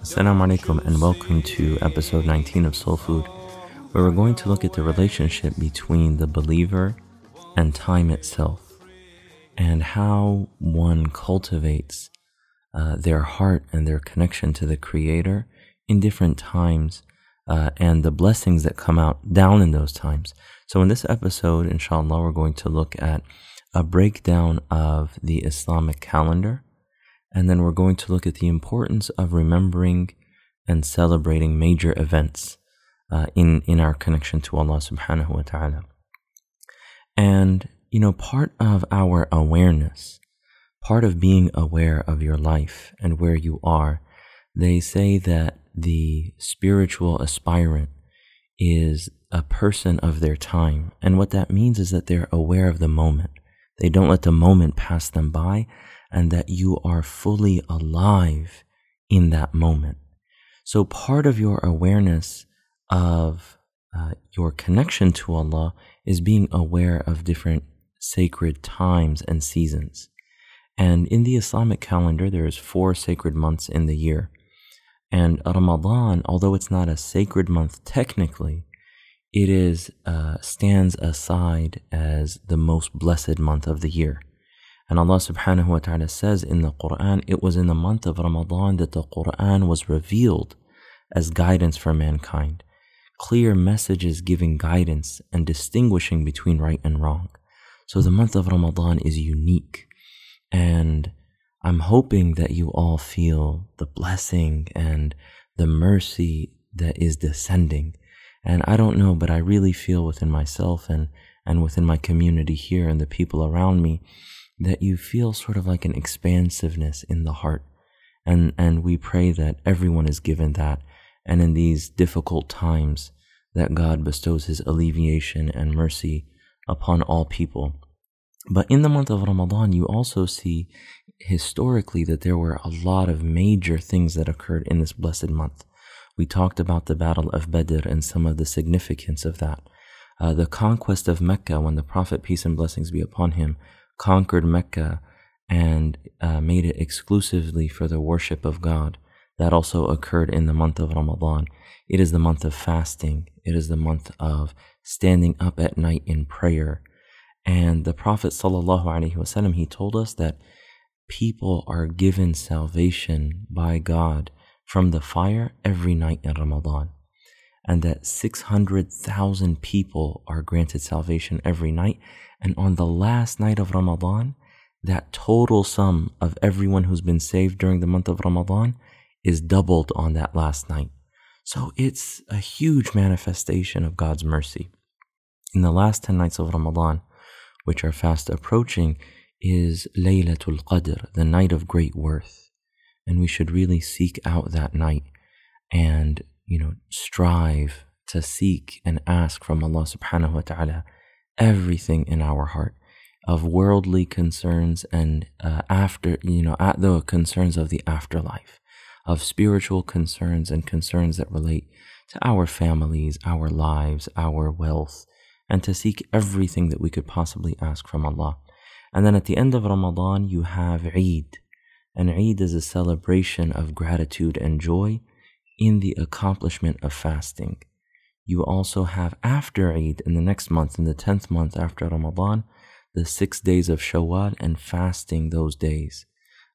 Assalamu alaikum and welcome to episode 19 of Soul Food, where we're going to look at the relationship between the believer and time itself, and how one cultivates uh, their heart and their connection to the Creator in different times, uh, and the blessings that come out down in those times. So, in this episode, inshallah, we're going to look at a breakdown of the Islamic calendar and then we're going to look at the importance of remembering and celebrating major events uh, in, in our connection to Allah subhanahu wa ta'ala. And, you know, part of our awareness, part of being aware of your life and where you are, they say that the spiritual aspirant is a person of their time. And what that means is that they're aware of the moment. They don't let the moment pass them by and that you are fully alive in that moment. So, part of your awareness of uh, your connection to Allah is being aware of different sacred times and seasons. And in the Islamic calendar, there is four sacred months in the year. And Ramadan, although it's not a sacred month technically, it is uh, stands aside as the most blessed month of the year. And Allah subhanahu wa ta'ala says in the Quran, it was in the month of Ramadan that the Quran was revealed as guidance for mankind. Clear messages giving guidance and distinguishing between right and wrong. So the month of Ramadan is unique. And I'm hoping that you all feel the blessing and the mercy that is descending. And I don't know, but I really feel within myself and, and within my community here and the people around me that you feel sort of like an expansiveness in the heart. And, and we pray that everyone is given that. And in these difficult times, that God bestows His alleviation and mercy upon all people. But in the month of Ramadan, you also see historically that there were a lot of major things that occurred in this blessed month. We talked about the Battle of Badr and some of the significance of that. Uh, the conquest of Mecca, when the Prophet, peace and blessings be upon him, conquered Mecca and uh, made it exclusively for the worship of God. That also occurred in the month of Ramadan. It is the month of fasting. It is the month of standing up at night in prayer. And the Prophet he told us that people are given salvation by God from the fire every night in Ramadan. And that 600,000 people are granted salvation every night. And on the last night of Ramadan, that total sum of everyone who's been saved during the month of Ramadan is doubled on that last night. So it's a huge manifestation of God's mercy. In the last 10 nights of Ramadan, which are fast approaching, is Laylatul Qadr, the night of great worth. And we should really seek out that night and, you know, strive to seek and ask from Allah subhanahu wa ta'ala everything in our heart of worldly concerns and uh, after, you know, at the concerns of the afterlife, of spiritual concerns and concerns that relate to our families, our lives, our wealth, and to seek everything that we could possibly ask from Allah. And then at the end of Ramadan, you have Eid. And Eid is a celebration of gratitude and joy in the accomplishment of fasting. You also have after Eid in the next month, in the 10th month after Ramadan, the six days of Shawwal and fasting those days.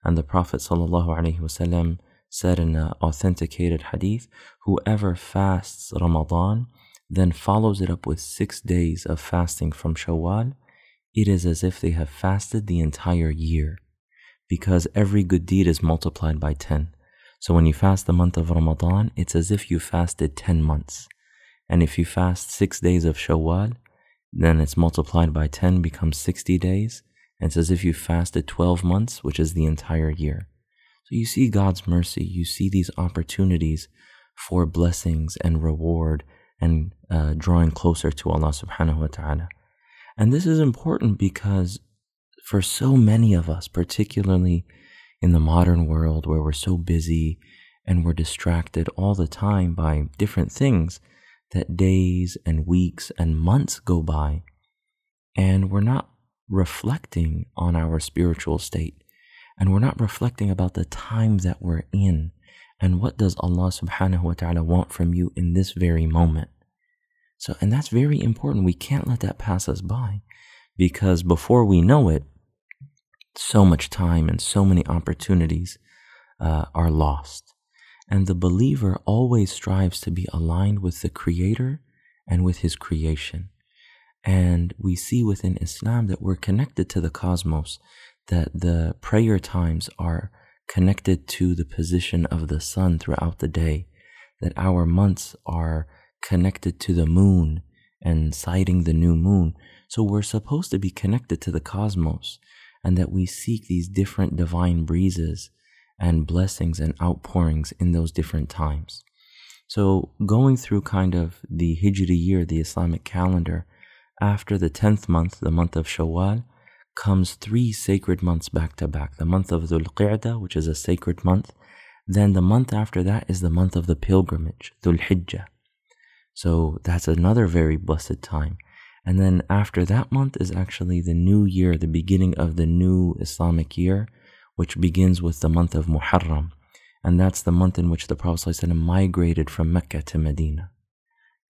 And the Prophet ﷺ said in an authenticated hadith whoever fasts Ramadan, then follows it up with six days of fasting from Shawwal, it is as if they have fasted the entire year, because every good deed is multiplied by 10. So when you fast the month of Ramadan, it's as if you fasted 10 months. And if you fast six days of Shawwal, then it's multiplied by 10, becomes 60 days. And it's as if you fasted 12 months, which is the entire year. So you see God's mercy, you see these opportunities for blessings and reward and uh, drawing closer to Allah subhanahu wa ta'ala. And this is important because for so many of us, particularly in the modern world where we're so busy and we're distracted all the time by different things, that days and weeks and months go by and we're not reflecting on our spiritual state and we're not reflecting about the times that we're in and what does Allah subhanahu wa ta'ala want from you in this very moment. So, and that's very important. We can't let that pass us by because before we know it, so much time and so many opportunities uh, are lost. And the believer always strives to be aligned with the Creator and with His creation. And we see within Islam that we're connected to the cosmos, that the prayer times are connected to the position of the sun throughout the day, that our months are connected to the moon and sighting the new moon. So we're supposed to be connected to the cosmos and that we seek these different divine breezes and blessings and outpourings in those different times. So, going through kind of the Hijri year, the Islamic calendar, after the 10th month, the month of Shawwal, comes three sacred months back to back. The month of Dhul Qa'dah, which is a sacred month. Then the month after that is the month of the pilgrimage, Dhul Hijjah. So that's another very blessed time. And then after that month is actually the new year, the beginning of the new Islamic year, which begins with the month of Muharram. And that's the month in which the Prophet ﷺ migrated from Mecca to Medina.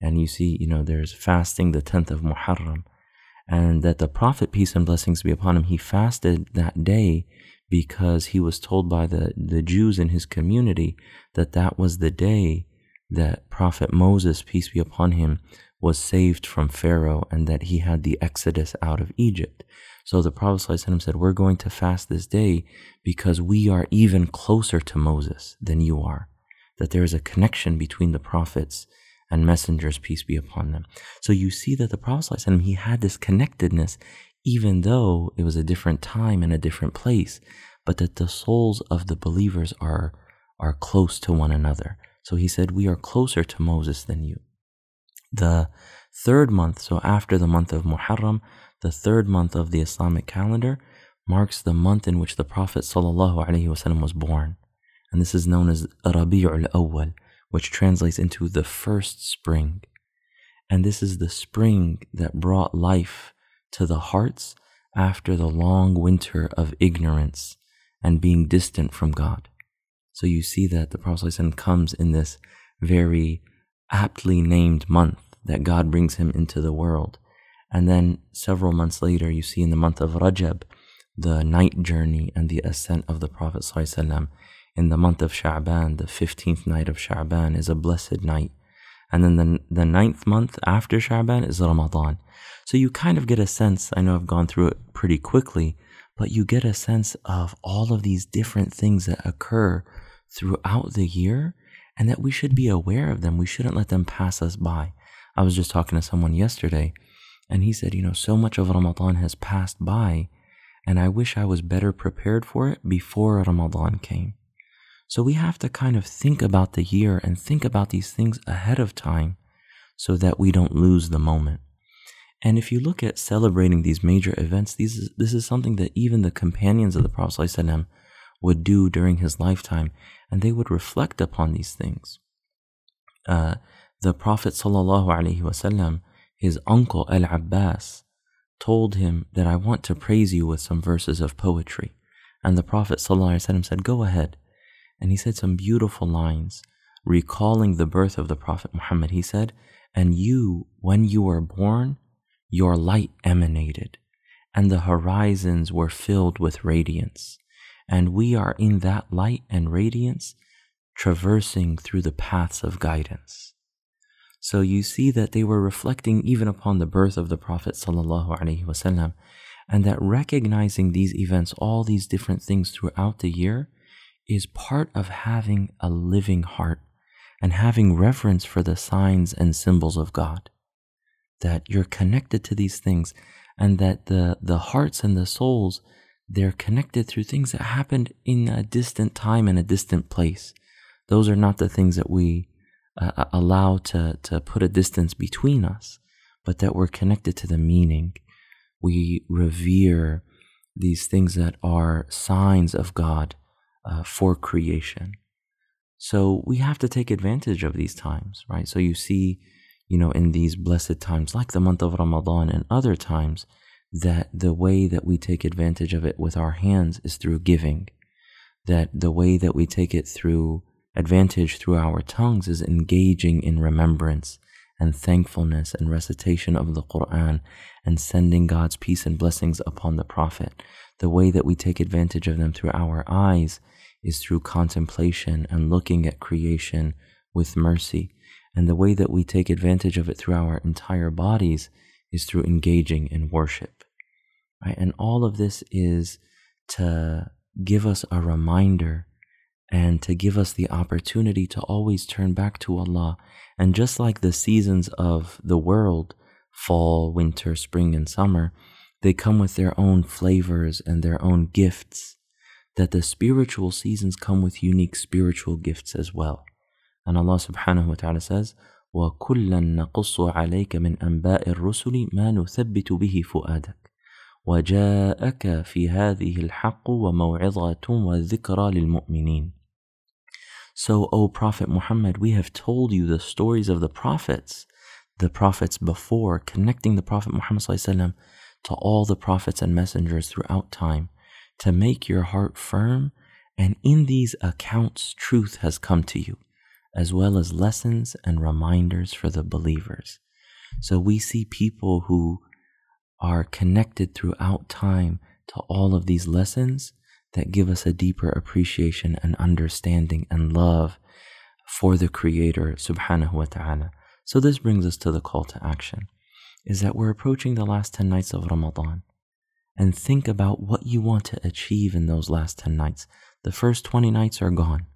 And you see, you know, there's fasting the 10th of Muharram. And that the Prophet, peace and blessings be upon him, he fasted that day because he was told by the, the Jews in his community that that was the day that Prophet Moses, peace be upon him, was saved from Pharaoh and that he had the exodus out of Egypt. So the Prophet ﷺ said, We're going to fast this day because we are even closer to Moses than you are. That there is a connection between the prophets and messengers, peace be upon them. So you see that the Prophet ﷺ, he had this connectedness, even though it was a different time and a different place, but that the souls of the believers are, are close to one another. So he said, We are closer to Moses than you. The third month, so after the month of Muharram, the third month of the Islamic calendar, marks the month in which the Prophet ﷺ was born. And this is known as Rabi'ul Awwal, which translates into the first spring. And this is the spring that brought life to the hearts after the long winter of ignorance and being distant from God. So you see that the Prophet comes in this very aptly named month that God brings him into the world. And then several months later, you see in the month of Rajab, the night journey and the ascent of the Prophet. ﷺ. In the month of Sha'ban, the 15th night of Sha'ban is a blessed night. And then the, the ninth month after Sha'ban is Ramadan. So you kind of get a sense, I know I've gone through it pretty quickly, but you get a sense of all of these different things that occur throughout the year and that we should be aware of them. We shouldn't let them pass us by. I was just talking to someone yesterday and he said, you know, so much of Ramadan has passed by and I wish I was better prepared for it before Ramadan came. So we have to kind of think about the year and think about these things ahead of time so that we don't lose the moment. And if you look at celebrating these major events, these is, this is something that even the companions of the Prophet would do during his lifetime, and they would reflect upon these things. Uh, the Prophet ﷺ, his uncle Al Abbas, told him that I want to praise you with some verses of poetry. And the Prophet ﷺ said, Go ahead. And he said some beautiful lines recalling the birth of the Prophet Muhammad. He said, And you, when you were born, your light emanated, and the horizons were filled with radiance. And we are in that light and radiance, traversing through the paths of guidance. So you see that they were reflecting even upon the birth of the Prophet wasallam, and that recognizing these events, all these different things throughout the year, is part of having a living heart and having reverence for the signs and symbols of God. That you're connected to these things, and that the, the hearts and the souls, they're connected through things that happened in a distant time and a distant place. Those are not the things that we uh, uh, allow to, to put a distance between us, but that we're connected to the meaning. We revere these things that are signs of God uh, for creation. So we have to take advantage of these times, right? So you see, you know, in these blessed times, like the month of Ramadan and other times, that the way that we take advantage of it with our hands is through giving. That the way that we take it through advantage through our tongues is engaging in remembrance and thankfulness and recitation of the Quran and sending God's peace and blessings upon the Prophet. The way that we take advantage of them through our eyes is through contemplation and looking at creation with mercy. And the way that we take advantage of it through our entire bodies is through engaging in worship Right? And all of this is to give us a reminder and to give us the opportunity to always turn back to Allah. And just like the seasons of the world, fall, winter, spring, and summer, they come with their own flavors and their own gifts that the spiritual seasons come with unique spiritual gifts as well. And Allah subhanahu wa ta'ala says, وَكُلًّا نَقُصُّ عَلَيْكَ مِنْ أَنْبَاءِ الرُّسُلِ مَا نُثَبِّتُ بِهِ فُؤَادَكَ وجاءك في هذه الحق وموعظة وذكرى للمؤمنين. So, O Prophet Muhammad, we have told you the stories of the prophets, the prophets before, connecting the Prophet Muhammad to all the prophets and messengers throughout time to make your heart firm, and in these accounts, truth has come to you, as well as lessons and reminders for the believers. So we see people who are connected throughout time to all of these lessons that give us a deeper appreciation and understanding and love for the Creator subhanahu wa ta'ala. So this brings us to the call to action is that we're approaching the last 10 nights of Ramadan and think about what you want to achieve in those last 10 nights. The first 20 nights are gone.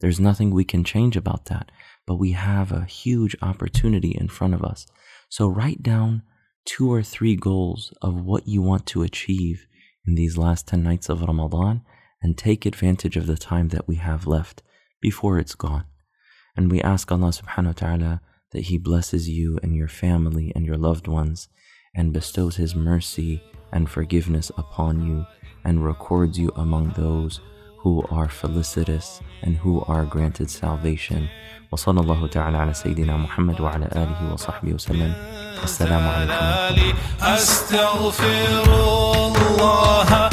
There's nothing we can change about that, but we have a huge opportunity in front of us. So write down two or three goals of what you want to achieve in these last 10 nights of Ramadan and take advantage of the time that we have left before it's gone. And we ask Allah subhanahu wa ta'ala that He blesses you and your family and your loved ones and bestows His mercy and forgiveness upon you and records you among those who are felicitous and who are granted salvation. وصلى الله تعالى على سيدنا محمد وعلى آله وصحبه وسلم السلام عليكم أستغفر الله